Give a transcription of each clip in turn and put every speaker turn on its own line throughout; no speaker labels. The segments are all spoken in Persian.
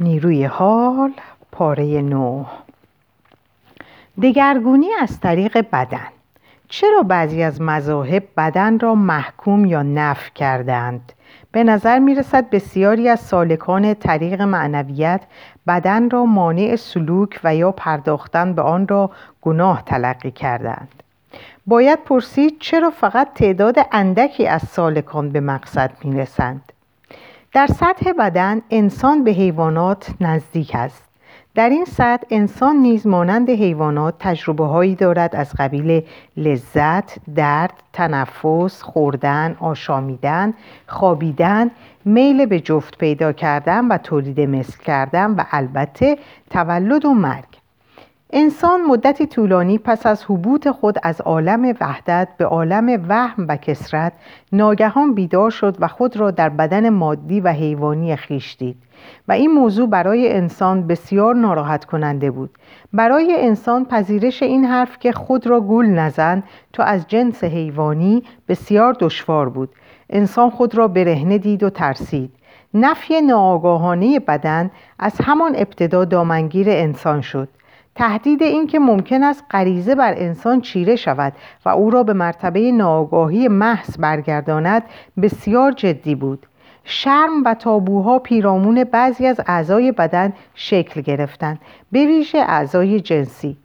نیروی حال پاره نو دگرگونی از طریق بدن چرا بعضی از مذاهب بدن را محکوم یا نف کردند؟ به نظر می رسد بسیاری از سالکان طریق معنویت بدن را مانع سلوک و یا پرداختن به آن را گناه تلقی کردند. باید پرسید چرا فقط تعداد اندکی از سالکان به مقصد می رسند؟ در سطح بدن انسان به حیوانات نزدیک است. در این سطح انسان نیز مانند حیوانات تجربه هایی دارد از قبیل لذت، درد، تنفس، خوردن، آشامیدن، خوابیدن، میل به جفت پیدا کردن و تولید مثل کردن و البته تولد و مرگ. انسان مدتی طولانی پس از حبوط خود از عالم وحدت به عالم وهم و کسرت ناگهان بیدار شد و خود را در بدن مادی و حیوانی خیش دید و این موضوع برای انسان بسیار ناراحت کننده بود. برای انسان پذیرش این حرف که خود را گول نزن تو از جنس حیوانی بسیار دشوار بود. انسان خود را برهنه دید و ترسید. نفی ناآگاهانه بدن از همان ابتدا دامنگیر انسان شد. تهدید این که ممکن است غریزه بر انسان چیره شود و او را به مرتبه ناآگاهی محض برگرداند بسیار جدی بود. شرم و تابوها پیرامون بعضی از اعضای بدن شکل گرفتند به ویژه اعضای جنسی.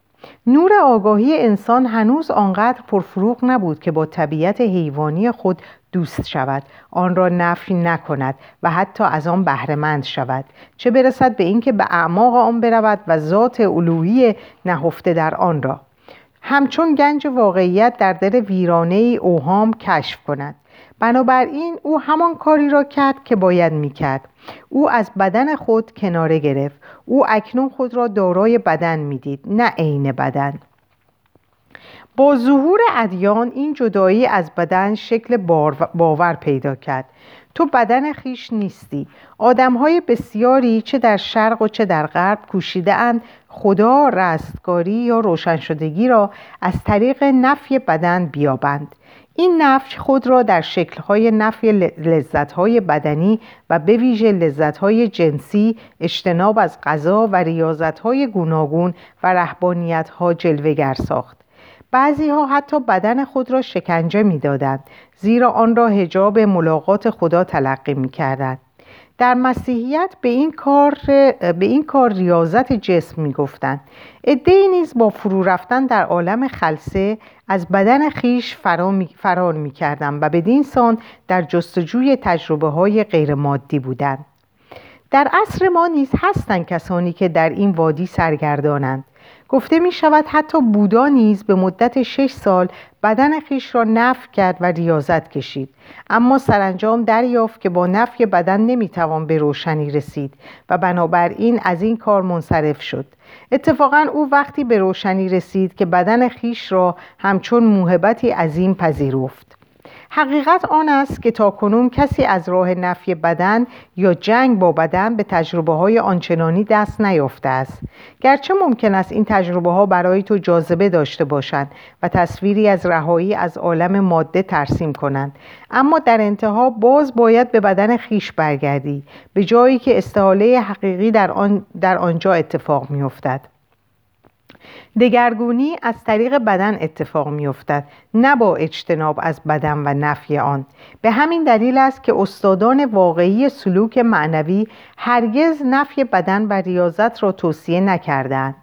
نور آگاهی انسان هنوز آنقدر پرفروغ نبود که با طبیعت حیوانی خود دوست شود آن را نفی نکند و حتی از آن بهرهمند شود. چه برسد به اینکه به اعماق آن برود و ذات الوهی نهفته در آن را. همچون گنج واقعیت در دل ویرانه ای اوهام کشف کند. بنابراین او همان کاری را کرد که باید می‌کرد. او از بدن خود کناره گرفت. او اکنون خود را دارای بدن می‌دید نه عین بدن. با ظهور ادیان این جدایی از بدن شکل باور پیدا کرد. تو بدن خیش نیستی. آدمهای بسیاری چه در شرق و چه در غرب کوشیده اند خدا رستگاری یا روشنشدگی را از طریق نفی بدن بیابند. این نفی خود را در شکلهای نفی لذتهای بدنی و به ویژه لذتهای جنسی اجتناب از غذا و ریاضتهای گوناگون و رهبانیتها جلوگر ساخت. بعضی ها حتی بدن خود را شکنجه می دادند زیرا آن را هجاب ملاقات خدا تلقی می کردند. در مسیحیت به این کار, به این کار ریاضت جسم می. ادهی نیز با فرو رفتن در عالم خلصه از بدن خیش فرار می کردن و بدین سان در جستجوی تجربه های غیر مادی بودند. در عصر ما نیز هستند کسانی که در این وادی سرگردانند گفته می شود حتی بودا نیز به مدت شش سال بدن خیش را نف کرد و ریاضت کشید. اما سرانجام دریافت که با نفی بدن نمی‌توان به روشنی رسید و بنابراین از این کار منصرف شد. اتفاقا او وقتی به روشنی رسید که بدن خیش را همچون موهبتی عظیم پذیرفت. حقیقت آن است که تا کنون کسی از راه نفی بدن یا جنگ با بدن به تجربه های آنچنانی دست نیافته است. گرچه ممکن است این تجربه ها برای تو جاذبه داشته باشند و تصویری از رهایی از عالم ماده ترسیم کنند. اما در انتها باز باید به بدن خیش برگردی به جایی که استحاله حقیقی در, آن در آنجا اتفاق میافتد. دگرگونی از طریق بدن اتفاق میافتد نه با اجتناب از بدن و نفی آن. به همین دلیل است که استادان واقعی سلوک معنوی هرگز نفی بدن و ریاضت را توصیه نکردند.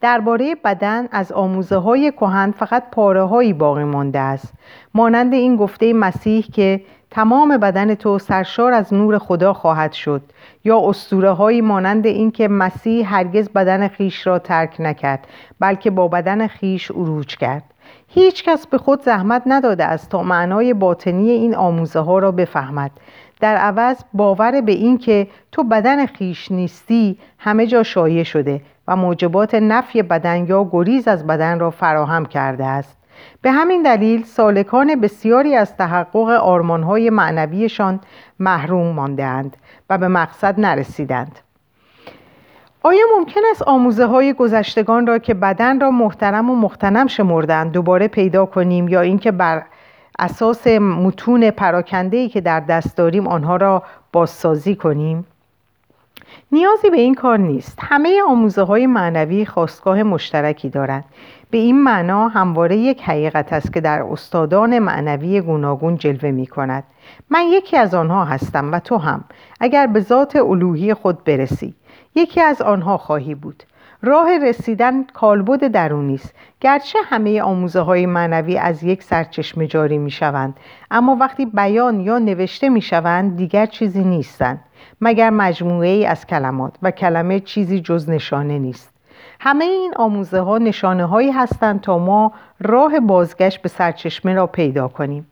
درباره بدن از آموزه های کهن فقط پاره هایی باقی مانده است. مانند این گفته مسیح که تمام بدن تو سرشار از نور خدا خواهد شد یا اسطوره هایی مانند اینکه مسیح هرگز بدن خیش را ترک نکرد بلکه با بدن خیش اروج کرد. هیچ کس به خود زحمت نداده است تا معنای باطنی این آموزه ها را بفهمد. در عوض باور به این که تو بدن خیش نیستی همه جا شایع شده و موجبات نفی بدن یا گریز از بدن را فراهم کرده است. به همین دلیل سالکان بسیاری از تحقق آرمانهای معنویشان محروم ماندهاند و به مقصد نرسیدند. آیا ممکن است آموزه های گذشتگان را که بدن را محترم و مختنم شمردند دوباره پیدا کنیم یا اینکه بر اساس متون پراکنده ای که در دست داریم آنها را بازسازی کنیم؟ نیازی به این کار نیست. همه آموزه های معنوی خواستگاه مشترکی دارند. به این معنا همواره یک حقیقت است که در استادان معنوی گوناگون جلوه می کند. من یکی از آنها هستم و تو هم اگر به ذات الوهی خود برسی. یکی از آنها خواهی بود. راه رسیدن کالبد درونی است. گرچه همه آموزه های معنوی از یک سرچشمه جاری می شوند اما وقتی بیان یا نوشته می شوند دیگر چیزی نیستند مگر مجموعه ای از کلمات و کلمه چیزی جز نشانه نیست. همه این آموزه ها نشانه هایی هستند تا ما راه بازگشت به سرچشمه را پیدا کنیم.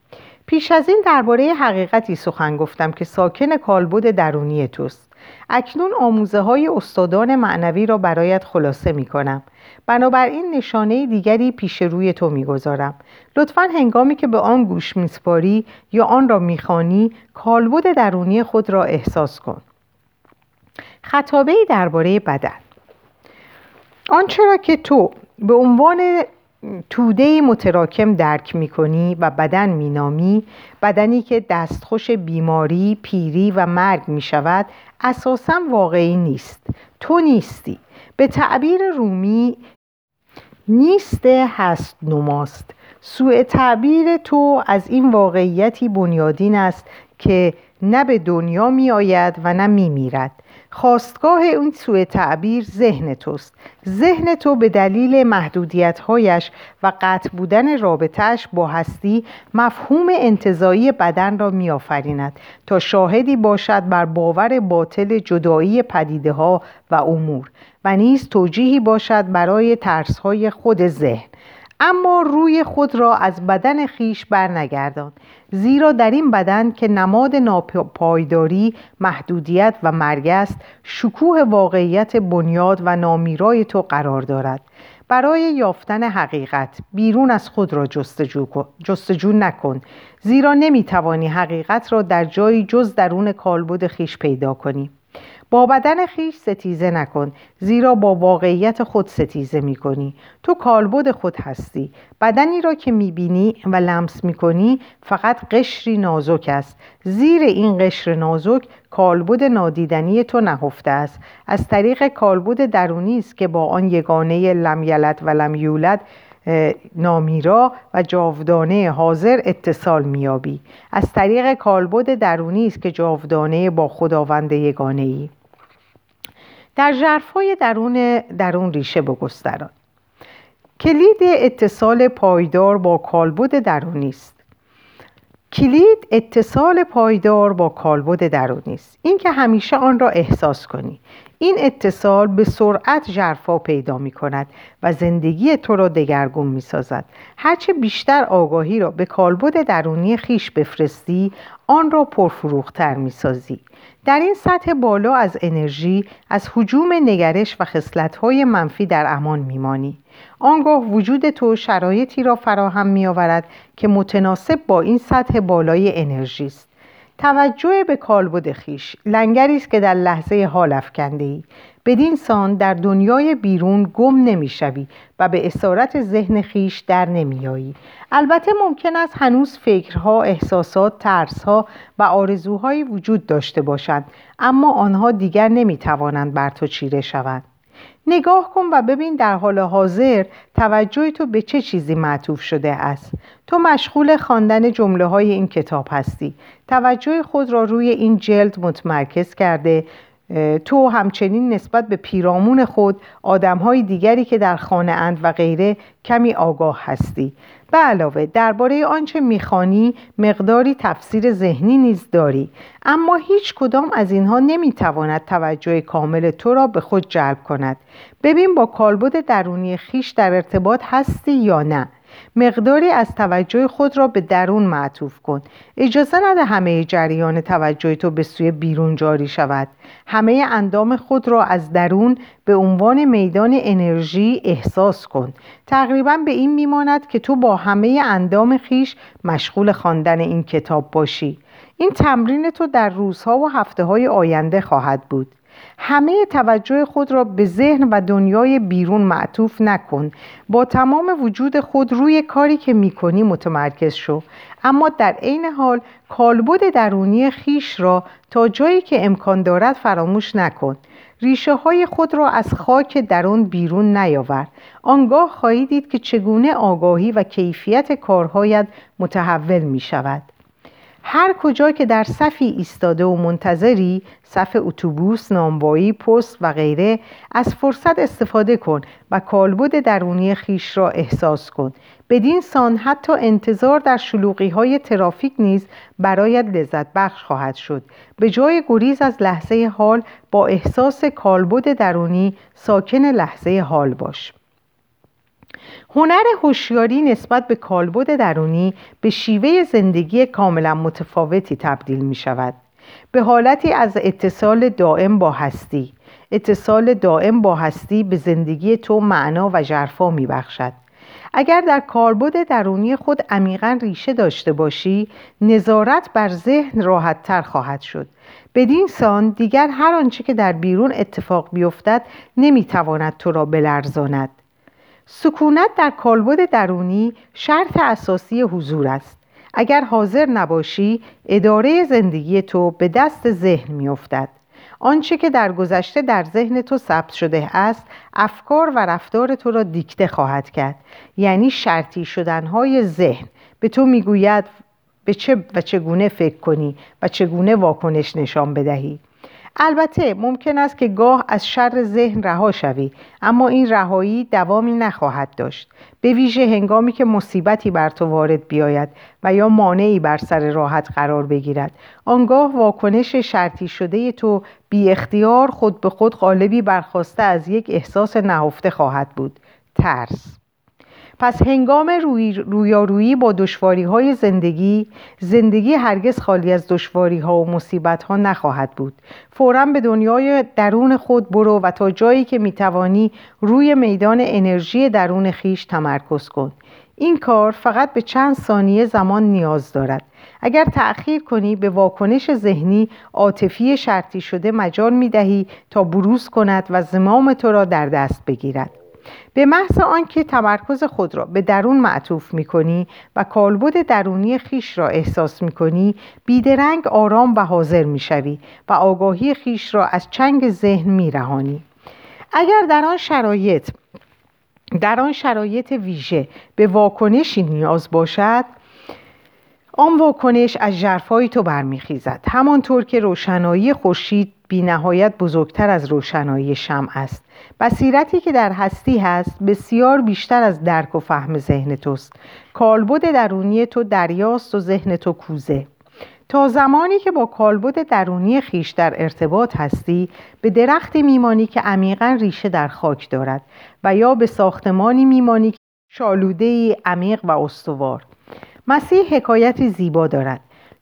پیش از این درباره حقیقتی سخن گفتم که ساکن کالبد درونی توست. اکنون آموزه های استادان معنوی را برایت خلاصه می کنم بنابراین نشانه دیگری پیش روی تو می‌گذارم. لطفا هنگامی که به آن گوش میسپاری یا آن را می‌خوانی کالبد درونی خود را احساس کن. خطابه درباره بدن. آنچه را که تو به عنوان توده متراکم درک می‌کنی و بدن مینامی بدنی که دستخوش بیماری، پیری و مرگ می شود اساسا واقعی نیست. تو نیستی. به تعبیر رومی نیست هست نماست. سوء تعبیر تو از این واقعیتی بنیادین است که نه به دنیا می آید و نه می میرد خواستگاه اون سوء تعبیر ذهن توست. ذهن تو به دلیل محدودیت هایش و قطع بودن رابطهش با هستی مفهوم انتظایی بدن را می آفریند تا شاهدی باشد بر باور باطل جدایی پدیده ها و امور و نیز توجیهی باشد برای ترس های خود ذهن. اما روی خود را از بدن خیش برنگردان زیرا در این بدن که نماد ناپایداری محدودیت و مرگ است شکوه واقعیت بنیاد و نامیرای تو قرار دارد. برای یافتن حقیقت بیرون از خود را جستجو, جستجو نکن زیرا نمی‌توانی حقیقت را در جایی جز درون کالبد خیش پیدا کنی. با بدن خیش ستیزه نکن زیرا با واقعیت خود ستیزه می کنی تو کالبد خود هستی. بدنی را که می بینی و لمس می کنی فقط قشری نازک است. زیر این قشر نازک کالبد نادیدنی تو نهفته است. از طریق کالبد درونی است که با آن یگانه لم یلد و لم یولد نامیرا و جاودانه حاضر اتصال میابی از طریق کالبد درونی است که جاودانه با خداوند یگانه ای در جرفای درون درون ریشه بگستران کلید اتصال پایدار با کالبد درونی است. کلید اتصال پایدار با کالبد درونی است. اینکه همیشه آن را احساس کنی. این اتصال به سرعت جرفا پیدا می کند و زندگی تو را دگرگون می سازد. هرچه بیشتر آگاهی را به کالبد درونی خیش بفرستی آن را پرفروختر می سازی. در این سطح بالا از انرژی از حجوم نگرش و خصلت‌های منفی در امان میمانی. آنگاه وجود تو شرایطی را فراهم میآورد که متناسب با این سطح بالای انرژی است. توجه به کالبد خیش لنگری است که در لحظه حال افکنده ای. بدین سان در دنیای بیرون گم نمی‌شوی و به اسارت ذهن خیش در نمیایی البته ممکن است هنوز فکرها احساسات ترسها و آرزوهایی وجود داشته باشند اما آنها دیگر نمی‌توانند بر تو چیره شوند. نگاه کن و ببین در حال حاضر توجه تو به چه چیزی معطوف شده است. تو مشغول خواندن جمله های این کتاب هستی. توجه خود را روی این جلد متمرکز کرده. تو همچنین نسبت به پیرامون خود آدمهای دیگری که در خانه اند و غیره کمی آگاه هستی. به علاوه درباره آنچه می‌خوانی مقداری تفسیر ذهنی نیز داری. اما هیچ کدام از اینها نمی‌تواند توجه کامل تو را به خود جلب کند. ببین با کالبد درونی خیش در ارتباط هستی یا نه. مقداری از توجه خود را به درون معطوف کن. اجازه نده همه جریان توجه تو به سوی بیرون جاری شود. همه اندام خود را از درون به عنوان میدان انرژی احساس کن. تقریبا به این میماند که تو با همه اندام خیش مشغول خواندن این کتاب باشی. این تمرین تو در روزها و هفته های آینده خواهد بود. همه توجه خود را به ذهن و دنیای بیرون معطوف نکن. با تمام وجود خود روی کاری که می‌کنی متمرکز شو. اما در عین حال کالبد درونی خیش را تا جایی که امکان دارد فراموش نکن. ریشه های خود را از خاک درون بیرون نیاور. آنگاه خواهی دید که چگونه آگاهی و کیفیت کارهایت متحول می شود هر کجا که در صفی ایستاده و منتظری صف اتوبوس، نامبایی، پست و غیره از فرصت استفاده کن و کالبد درونی خیش را احساس کن. بدین سان حتی انتظار در شلوغی های ترافیک نیز برایت لذت بخش خواهد شد. به جای گریز از لحظه حال با احساس کالبد درونی ساکن لحظه حال باش. هنر هوشیاری نسبت به کالبد درونی به شیوه زندگی کاملا متفاوتی تبدیل می شود به حالتی از اتصال دائم با هستی. اتصال دائم با هستی به زندگی تو معنا و جرفا می بخشد اگر در کالبد درونی خود عمیقا ریشه داشته باشی نظارت بر ذهن راحت تر خواهد شد. بدین سان دیگر هر آنچه که در بیرون اتفاق بیفتد نمی‌تواند تو را بلرزاند. سکونت در کالبد درونی شرط اساسی حضور است. اگر حاضر نباشی اداره زندگی تو به دست ذهن میافتد. آنچه که در گذشته در ذهن تو ثبت شده است افکار و رفتار تو را دیکته خواهد کرد. یعنی شرطی شدنهای ذهن. به تو می‌گوید به چه و چگونه فکر کنی و چگونه واکنش نشان بدهی. البته ممکن است که گاه از شر ذهن رها شوی اما این رهایی دوامی نخواهد داشت. به ویژه هنگامی که مصیبتی بر تو وارد بیاید و یا مانعی بر سر راحت قرار بگیرد آنگاه واکنش شرطی شده تو بی اختیار خود به خود غالبی برخواسته از یک احساس نهفته خواهد بود. ترس پس هنگام روی رویارویی با دشواری های زندگی زندگی هرگز خالی از دشواری ها و مصیبت ها نخواهد بود. فورا به دنیای درون خود برو و تا جایی که می‌توانی روی میدان انرژی درون خیش تمرکز کن. این کار فقط به چند ثانیه زمان نیاز دارد. اگر تأخیر کنی به واکنش ذهنی عاطفی شرطی شده مجال می دهی تا بروز کند و زمام تو را در دست بگیرد. به محض آنکه تمرکز خود را به درون معطوف می کنی و کالبد درونی خیش را احساس می کنی بیدرنگ آرام و حاضر می شوی و آگاهی خیش را از چنگ ذهن می رهانی. اگر در آن شرایط در آن شرایط ویژه به واکنشی نیاز باشد آن واکنش از جرفای تو برمیخیزد همانطور که روشنایی خورشید بی نهایت بزرگتر از روشنایی شم است. بصیرتی که در هستی هست بسیار بیشتر از درک و فهم ذهن توست. کالبد درونی تو دریاست و ذهن تو کوزه. تا زمانی که با کالبد درونی خیش در ارتباط هستی به درختی میمانی که عمیقا ریشه در خاک دارد و یا به ساختمانی میمانی که شالوده عمیق و استوار. مسیح حکایتی زیبا دارد.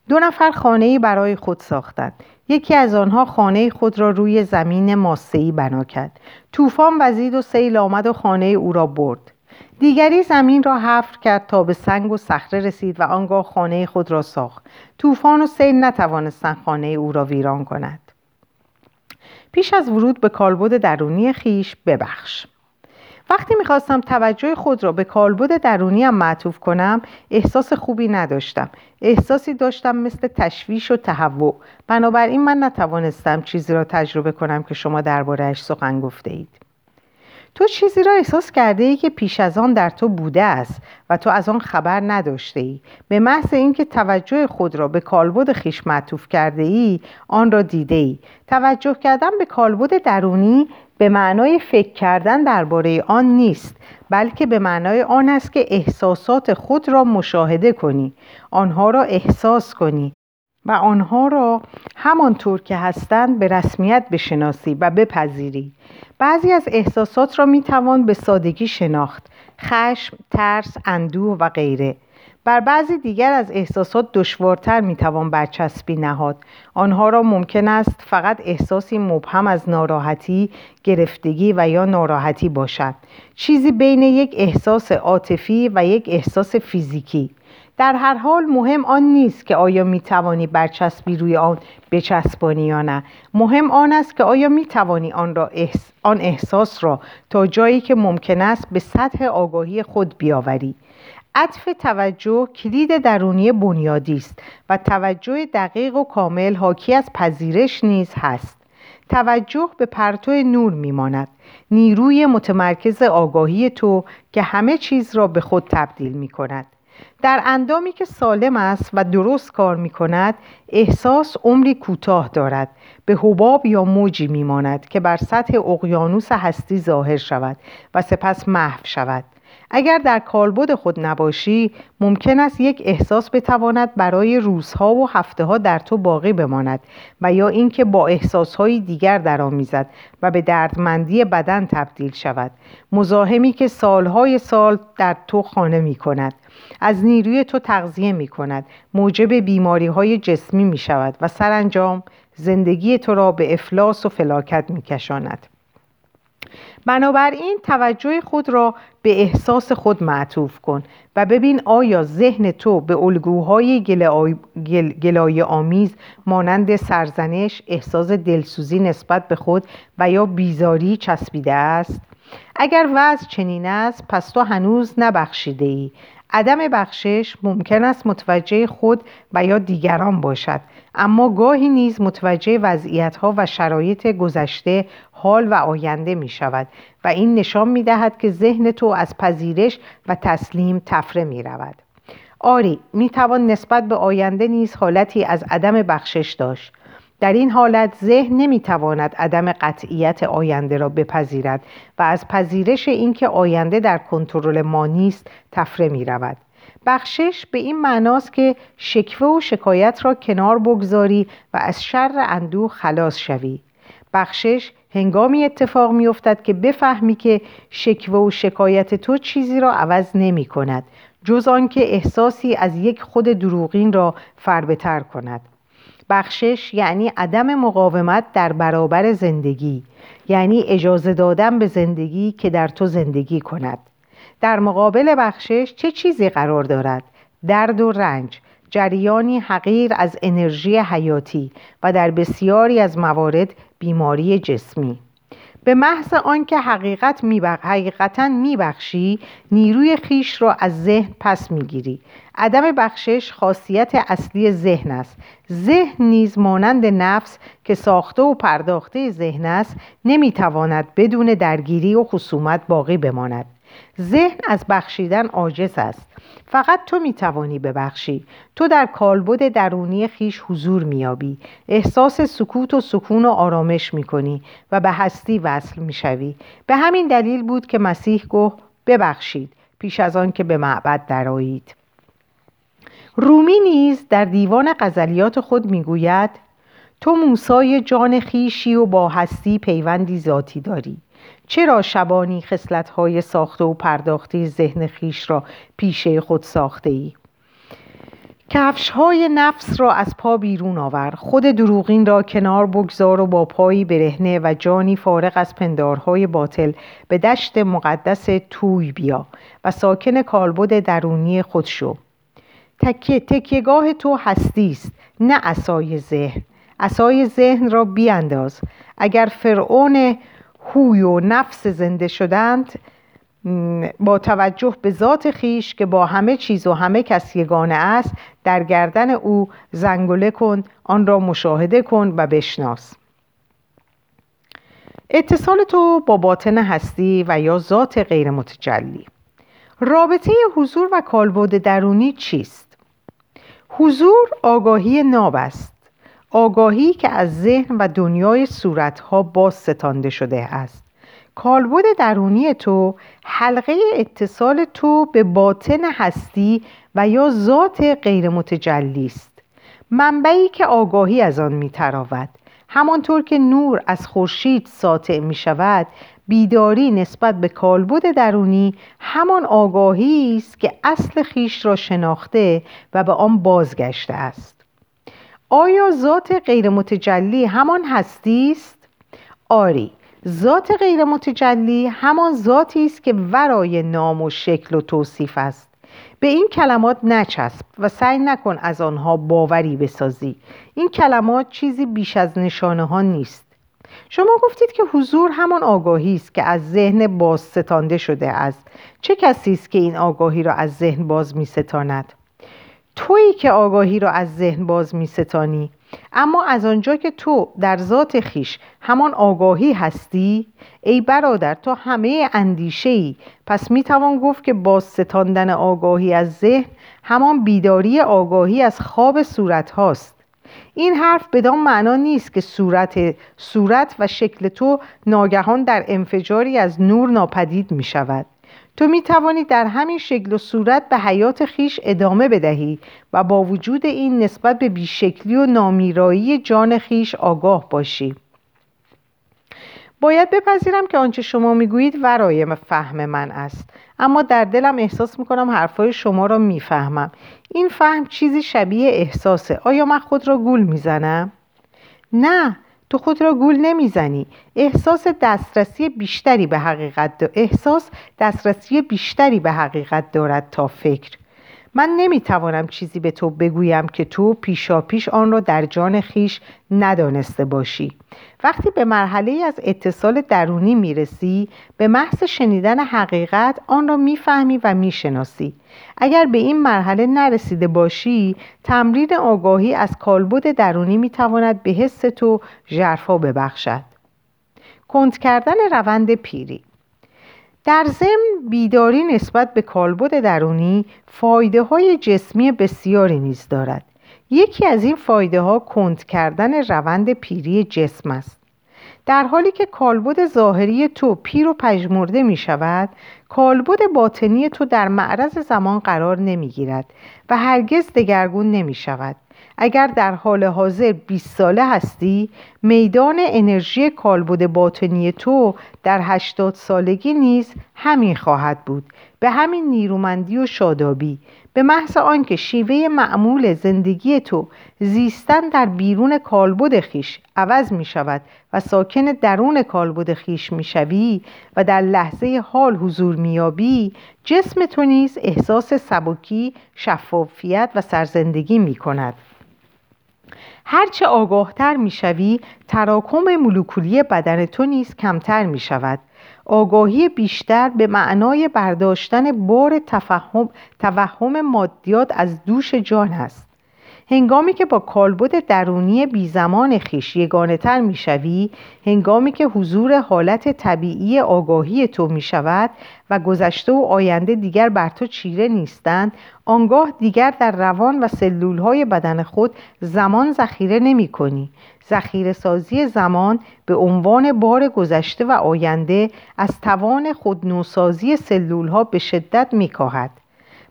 دو نفر خانه برای خود ساختند. یکی از آنها خانه خود را روی زمین ماسه‌ای بنا کرد. طوفان وزید و سیل آمد و خانه او را برد. دیگری زمین را حفر کرد تا به سنگ و صخره رسید و آنگاه خانه خود را ساخت. طوفان و سیل نتوانستند خانه او را ویران کند. پیش از ورود به کالبد درونی خیش ببخش. وقتی می‌خواستم توجه خود را به کالبد درونیم معطوف کنم احساس خوبی نداشتم. احساسی داشتم مثل تشویش و تهوع. بنابراین من نتوانستم چیزی را تجربه کنم که شما دربارهش سخن گفته اید تو چیزی را احساس کرده ای که پیش از آن در تو بوده است و تو از آن خبر نداشته ای به محض اینکه توجه خود را به کالبد خیش معطوف کرده ای آن را دیده ای توجه کردن به کالبد درونی به معنای فکر کردن درباره آن نیست بلکه به معنای آن است که احساسات خود را مشاهده کنی آنها را احساس کنی و آنها را همانطور که هستند به رسمیت بشناسی و بپذیری. بعضی از احساسات را می توان به سادگی شناخت خشم، ترس، اندوه و غیره. بر بعضی دیگر از احساسات دشوارتر می‌توان برچسبی نهاد. آنها را ممکن است فقط احساسی مبهم از ناراحتی گرفتگی و یا ناراحتی باشد. چیزی بین یک احساس عاطفی و یک احساس فیزیکی. در هر حال مهم آن نیست که آیا می توانی برچسبی روی آن بچسبانی یا نه. مهم آن است که آیا می توانی آن, را آن احساس را تا جایی که ممکن است به سطح آگاهی خود بیاوری. عطف توجه کلید درونی بنیادی است و توجه دقیق و کامل حاکی از پذیرش نیز هست. توجه به پرتو نور میماند. نیروی متمرکز آگاهی تو که همه چیز را به خود تبدیل می کند در اندامی که سالم است و درست کار می کند احساس عمری کوتاه دارد. به حباب یا موجی می ماند که بر سطح اقیانوس هستی ظاهر شود و سپس محو شود. اگر در کالبد خود نباشی ممکن است یک احساس بتواند برای روزها و هفته ها در تو باقی بماند و یا اینکه با احساسهای دیگر درآمیزد و به دردمندی بدن تبدیل شود. مزاحمی که سالهای سال در تو خانه می کند از نیروی تو تغذیه می کند موجب بیماری های جسمی می شود و سرانجام زندگی تو را به افلاس و فلاکت می کشاند. بنابراین توجه خود را به احساس خود معطوف کن و ببین آیا ذهن تو به الگوهای گلای آمیز مانند سرزنش، احساس دلسوزی نسبت به خود و یا بیزاری چسبیده است؟ اگر وضع چنین است پس تو هنوز نبخشیده ای عدم بخشش ممکن است متوجه خود و یا دیگران باشد. اما گاهی نیز متوجه وضعیت ها و شرایط گذشته حال و آینده می شود و این نشان می دهد که ذهن تو از پذیرش و تسلیم تفره می رود آری می توان نسبت به آینده نیز حالتی از عدم بخشش داشت. در این حالت ذهن نمی‌تواند عدم قطعیت آینده را بپذیرد و از پذیرش اینکه آینده در کنترل ما نیست تفره می رود. بخشش به این معناست که شکوه و شکایت را کنار بگذاری و از شر اندوه خلاص شوی. بخشش هنگامی اتفاق می افتد که بفهمی که شکوه و شکایت تو چیزی را عوض نمی کند جز آنکه احساسی از یک خود دروغین را فربتر کند بخشش یعنی عدم مقاومت در برابر زندگی یعنی اجازه دادن به زندگی که در تو زندگی کند. در مقابل بخشش چه چیزی قرار دارد؟ درد و رنج جریانی حقیر از انرژی حیاتی و در بسیاری از موارد بیماری جسمی. به محض آنکه حقیقت میبخ... حقیقتا میبخشی نیروی خیش را از ذهن پس می‌گیری. عدم بخشش خاصیت اصلی ذهن است. ذهن نیز مانند نفس که ساخته و پرداخته ذهن است نمی‌تواند بدون درگیری و خصومت باقی بماند. ذهن از بخشیدن عاجز است. فقط تو می‌توانی ببخشی. تو در کالبد درونی خیش حضور میابی احساس سکوت و سکون و آرامش می‌کنی و به هستی وصل می‌شوی. به همین دلیل بود که مسیح گفت ببخشید پیش از آن که به معبد درایید رومی نیز در دیوان غزلیات خود می‌گوید تو موسای جان خیشی و با هستی پیوندی ذاتی داری. چرا شبانی های ساخته و پرداخته ذهن خیش را پیشه خود ساخته ای؟ کفش های نفس را از پا بیرون آور خود دروغین را کنار بگذار و با پایی برهنه و جانی فارغ از پندارهای باطل به دشت مقدس توی بیا و ساکن کالبد درونی خود شو. تکیه تکیهگاه تو هستی است نه اسای ذهن. اسای ذهن را بیانداز. اگر فرعون هوی و نفس زنده شدند با توجه به ذات خیش که با همه چیز و همه کس یگانه است در گردن او زنگله کن آن را مشاهده کن و بشناس. اتصال تو با باطن هستی و یا ذات غیر متجلی. رابطه حضور و کالبد درونی چیست؟ حضور آگاهی ناب است. آگاهی که از ذهن و دنیای صورتها باز ستانده شده است. کالبد درونی تو حلقه اتصال تو به باطن هستی و یا ذات غیر متجلی است. منبعی که آگاهی از آن میتراود. همانطور که نور از خورشید ساطع می شود بیداری نسبت به کالبد درونی همان آگاهی است که اصل خیش را شناخته و به آن بازگشته است. آیا ذات غیر متجلی همان هستی است؟ آری ذات غیر متجلی همان ذاتی است که ورای نام و شکل و توصیف است. به این کلمات نچسب و سعی نکن از آنها باوری بسازی. این کلمات چیزی بیش از نشانه ها نیست. شما گفتید که حضور همان آگاهی است که از ذهن باز ستانده شده است. چه کسی است که این آگاهی را از ذهن باز می ستاند تویی که آگاهی را از ذهن باز می ستانی اما از آنجا که تو در ذات خیش همان آگاهی هستی ای برادر تو همه اندیشه ای پس می توان گفت که باز ستاندن آگاهی از ذهن همان بیداری آگاهی از خواب صورت هاست. این حرف بدان معنا نیست که صورت صورت و شکل تو ناگهان در انفجاری از نور ناپدید می شود تو می توانی در همین شکل و صورت به حیات خیش ادامه بدهی و با وجود این نسبت به بیشکلی و نامیرایی جان خیش آگاه باشی. باید بپذیرم که آنچه شما می‌گویید ورای فهم من است اما در دلم احساس می‌کنم حرفای شما را می‌فهمم. این فهم چیزی شبیه احساسه. آیا من خود را گول می‌زنم؟ نه. تو خود را گول نمی‌زنی احساس دسترسی بیشتری به حقیقت. احساس دسترسی بیشتری به حقیقت دارد تا فکر من نمی‌توانم چیزی به تو بگویم که تو پیشا پیش آن را در جان خیش ندانسته باشی. وقتی به مرحله از اتصال درونی می‌رسی به محض شنیدن حقیقت آن را می‌فهمی و می‌شناسی. اگر به این مرحله نرسیده باشی تمرین آگاهی از کالبد درونی می‌تواند به حس تو ژرفا ببخشد. کند کردن روند پیری در ضمن بیداری نسبت به کالبد درونی فایده های جسمی بسیاری نیز دارد. یکی از این فایده ها کند کردن روند پیری جسم است. در حالی که کالبد ظاهری تو پیر و پژمرده می شود کالبد باطنی تو در معرض زمان قرار نمی گیرد و هرگز دگرگون نمی شود اگر در حال حاضر 20 ساله هستی میدان انرژی کالبد باطنی تو در 80 سالگی نیز همین خواهد بود. به همین نیرومندی و شادابی. به محض آنکه شیوه معمول زندگی تو زیستن در بیرون کالبد خیش عوض می شود و ساکن درون کالبد خیش می شوی و در لحظه حال حضور می یابی جسم تو نیز احساس سبکی شفافیت و سرزندگی می کند هرچه آگاهتر می‌شوی تراکم مولکولی بدن تو نیز کمتر می شود آگاهی بیشتر به معنای برداشتن بار تفهم, توهم مادیات از دوش جان است هنگامی که با کالبد درونی بی زمان خیش یگانه تر می شوی، هنگامی که حضور حالت طبیعی آگاهی تو می شود و گذشته و آینده دیگر بر تو چیره نیستند آنگاه دیگر در روان و سلول های بدن خود زمان ذخیره نمی کنی ذخیره سازی زمان به عنوان بار گذشته و آینده از توان خودنوسازی سلول ها به شدت می کاهد.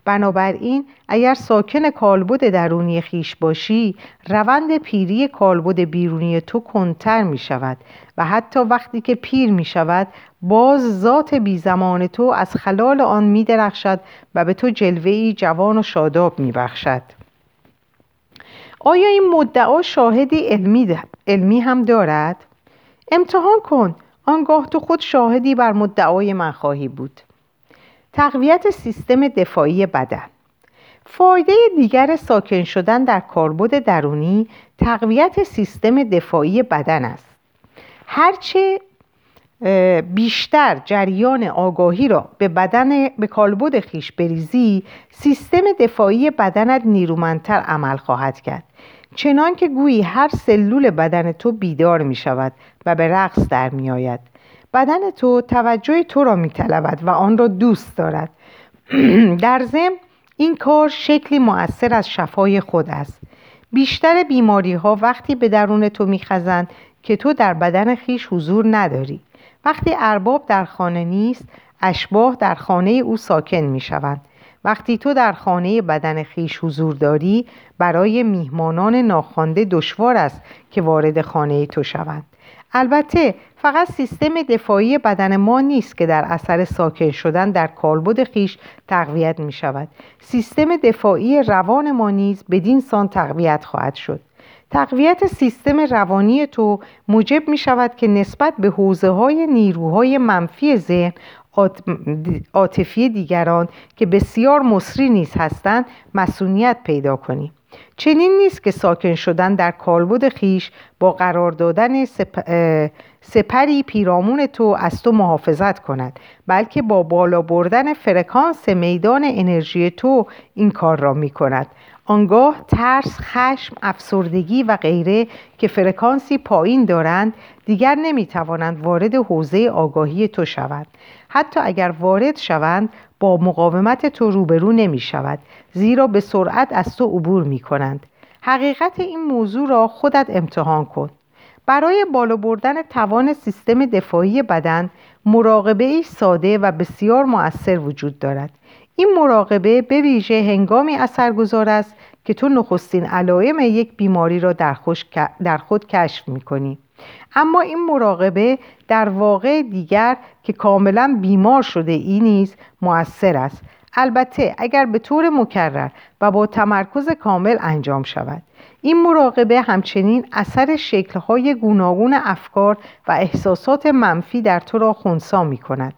بنابراین اگر ساکن کالبد درونی خیش باشی روند پیری کالبد بیرونی تو کنتر می شود و حتی وقتی که پیر می شود باز ذات بی زمان تو از خلال آن می درخشد و به تو جلوهی جوان و شاداب می بخشد. آیا این مدعا شاهدی علمی, علمی هم دارد؟ امتحان کن آنگاه تو خود شاهدی بر مدعای من خواهی بود تقویت سیستم دفاعی بدن. فایده دیگر ساکن شدن در کاربرد درونی تقویت سیستم دفاعی بدن است. هرچه بیشتر جریان آگاهی را به بدن به کالبد خیش بریزی سیستم دفاعی بدنت نیرومندتر عمل خواهد کرد. چنان که گویی هر سلول بدن تو بیدار می شود و به رقص در می آید بدن تو توجه تو را می طلبد و آن را دوست دارد. در ضمن این کار شکلی مؤثر از شفای خود است. بیشتر بیماری ها وقتی به درون تو میخزند که تو در بدن خیش حضور نداری. وقتی ارباب در خانه نیست اشباه در خانه او ساکن می شوند وقتی تو در خانه بدن خیش حضور داری برای میهمانان ناخوانده دشوار است که وارد خانه تو شوند. البته فقط سیستم دفاعی بدن ما نیست که در اثر ساکن شدن در کالبد خیش تقویت می شود سیستم دفاعی روان ما نیز بدین سان تقویت خواهد شد. تقویت سیستم روانی تو موجب می شود که نسبت به حوزه های نیروهای منفی ذهن عاطفی دیگران که بسیار مصری نیز هستند مسئولیت پیدا کنی چنین نیست که ساکن شدن در کالبد خیش با قرار دادن سپری پیرامون تو از تو محافظت کند بلکه با بالا بردن فرکانس میدان انرژی تو این کار را می کند آنگاه ترس، خشم، افسردگی و غیره که فرکانسی پایین دارند دیگر نمی توانند وارد حوزه آگاهی تو شوند. حتی اگر وارد شوند با مقاومت تو روبرو نمی شود زیرا به سرعت از تو عبور می کنند حقیقت این موضوع را خودت امتحان کن. برای بالا بردن توان سیستم دفاعی بدن مراقبه ای ساده و بسیار مؤثر وجود دارد. این مراقبه به ویژه هنگامی اثرگذار است که تو نخستین علائم یک بیماری را در, خود کشف می کنی. اما این مراقبه در واقع دیگر که کاملا بیمار شده ای نیز موثر است. البته اگر به طور مکرر و با تمرکز کامل انجام شود. این مراقبه همچنین اثر شکلهای گوناگون افکار و احساسات منفی در تو را خونسا می کند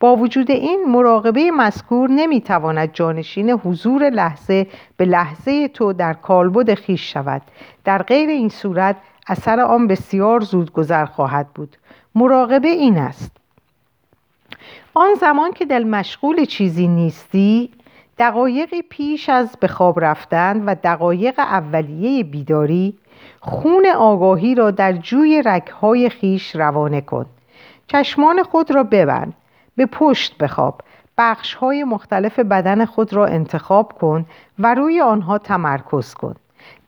با وجود این مراقبه مذکور نمی‌تواند جانشین حضور لحظه به لحظه تو در کالبد خیش شود. در غیر این صورت اثر آن بسیار زود گذر خواهد بود. مراقبه این است. آن زمان که دل مشغول چیزی نیستی دقایقی پیش از به خواب رفتن و دقایق اولیه بیداری خون آگاهی را در جوی رگهای خیش روانه کن. چشمان خود را ببند. به پشت بخواب. بخش های مختلف بدن خود را انتخاب کن و روی آنها تمرکز کن.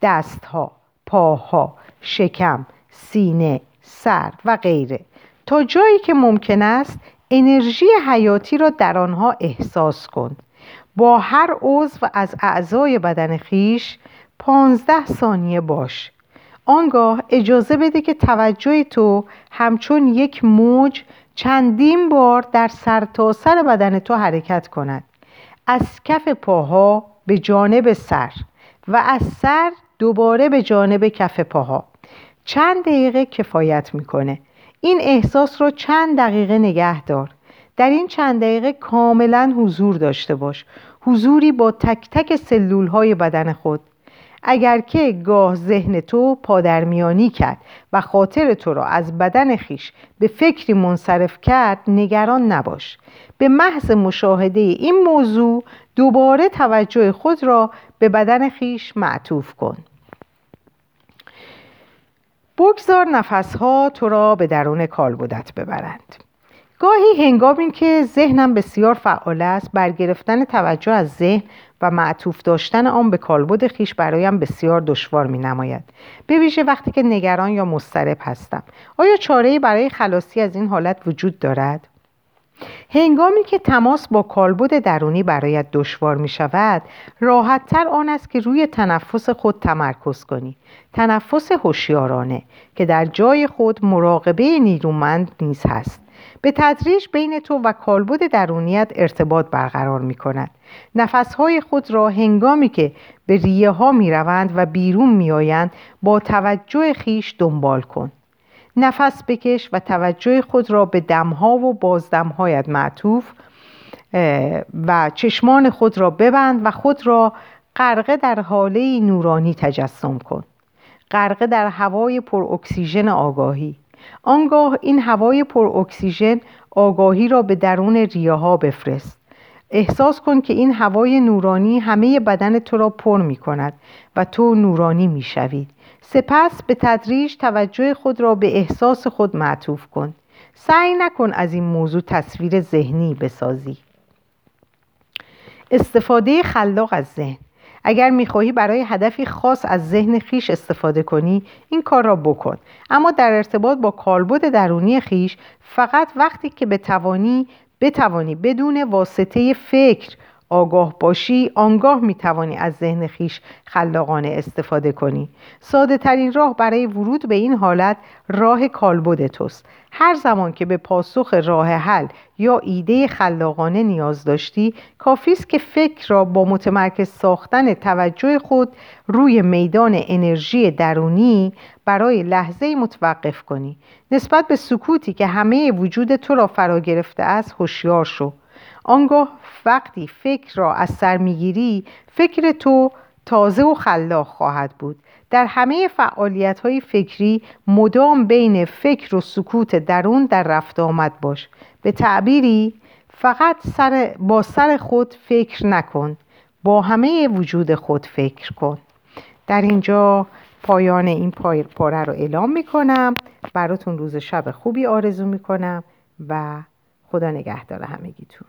دستها، پاها، شکم، سینه، سر و غیره. تا جایی که ممکن است انرژی حیاتی را در آنها احساس کن. با هر عضو از اعضای بدن خیش پانزده ثانیه باش. آنگاه اجازه بده که توجه تو همچون یک موج چندین بار در سرتاسر سر بدن تو حرکت کند. از کف پاها به جانب سر و از سر دوباره به جانب کف پاها. چند دقیقه کفایت می‌کنه. این احساس رو چند دقیقه نگه دار. در این چند دقیقه کاملا حضور داشته باش. حضوری با تک تک سلول های بدن خود. اگر که گاه ذهن تو پادرمیانی کرد و خاطر تو را از بدن خیش به فکری منصرف کرد نگران نباش. به محض مشاهده این موضوع دوباره توجه خود را به بدن خیش معطوف کن. بگذار نفسها تو را به درون کالبدت ببرند. گاهی هنگامی که ذهنم بسیار فعال است برگرفتن توجه از ذهن و معطوف داشتن آن به کالبد خیش برایم بسیار دشوار می نماید به ویژه وقتی که نگران یا مضطرب هستم. آیا چاره برای خلاصی از این حالت وجود دارد؟ هنگامی که تماس با کالبد درونی برایت دشوار می شود راحتتر آن است که روی تنفس خود تمرکز کنی. تنفس هوشیارانه که در جای خود مراقبه نیرومند نیز هست. به تدریج بین تو و کالبد درونیت ارتباط برقرار می کند نفسهای خود را هنگامی که به ریه ها می روند و بیرون می آیند با توجه خیش دنبال کن. نفس بکش و توجه خود را به دمها و بازدمهایت معطوف و چشمان خود را ببند و خود را غرقه در حاله نورانی تجسم کن. غرقه در هوای پر اکسیژن آگاهی. آنگاه این هوای پر اکسیژن آگاهی را به درون ریه ها بفرست. احساس کن که این هوای نورانی همه بدن تو را پر می کند و تو نورانی می شوید سپس به تدریج توجه خود را به احساس خود معطوف کن. سعی نکن از این موضوع تصویر ذهنی بسازی. استفاده خلاق از ذهن. اگر می‌خواهی برای هدفی خاص از ذهن خیش استفاده کنی این کار را بکن. اما در ارتباط با کالبد درونی خیش فقط وقتی که بتوانی بتوانی بدون واسطه فکر آگاه باشی آنگاه می توانی از ذهن خیش خلاقانه استفاده کنی. ساده ترین راه برای ورود به این حالت راه کالبد توست. هر زمان که به پاسخ راه حل یا ایده خلاقانه نیاز داشتی کافی است که فکر را با متمرکز ساختن توجه خود روی میدان انرژی درونی برای لحظه متوقف کنی. نسبت به سکوتی که همه وجود تو را فرا گرفته است هوشیار شو. آنگاه وقتی فکر را از سر می‌گیری فکر تو تازه و خلاق خواهد بود. در همه فعالیت های فکری مدام بین فکر و سکوت درون در رفت آمد باش. به تعبیری فقط سر با سر خود فکر نکن. با همه وجود خود فکر کن. در اینجا پایان این پاره رو اعلام می‌کنم. براتون روز شب خوبی آرزو می‌کنم و خدا نگهدار همگیتون.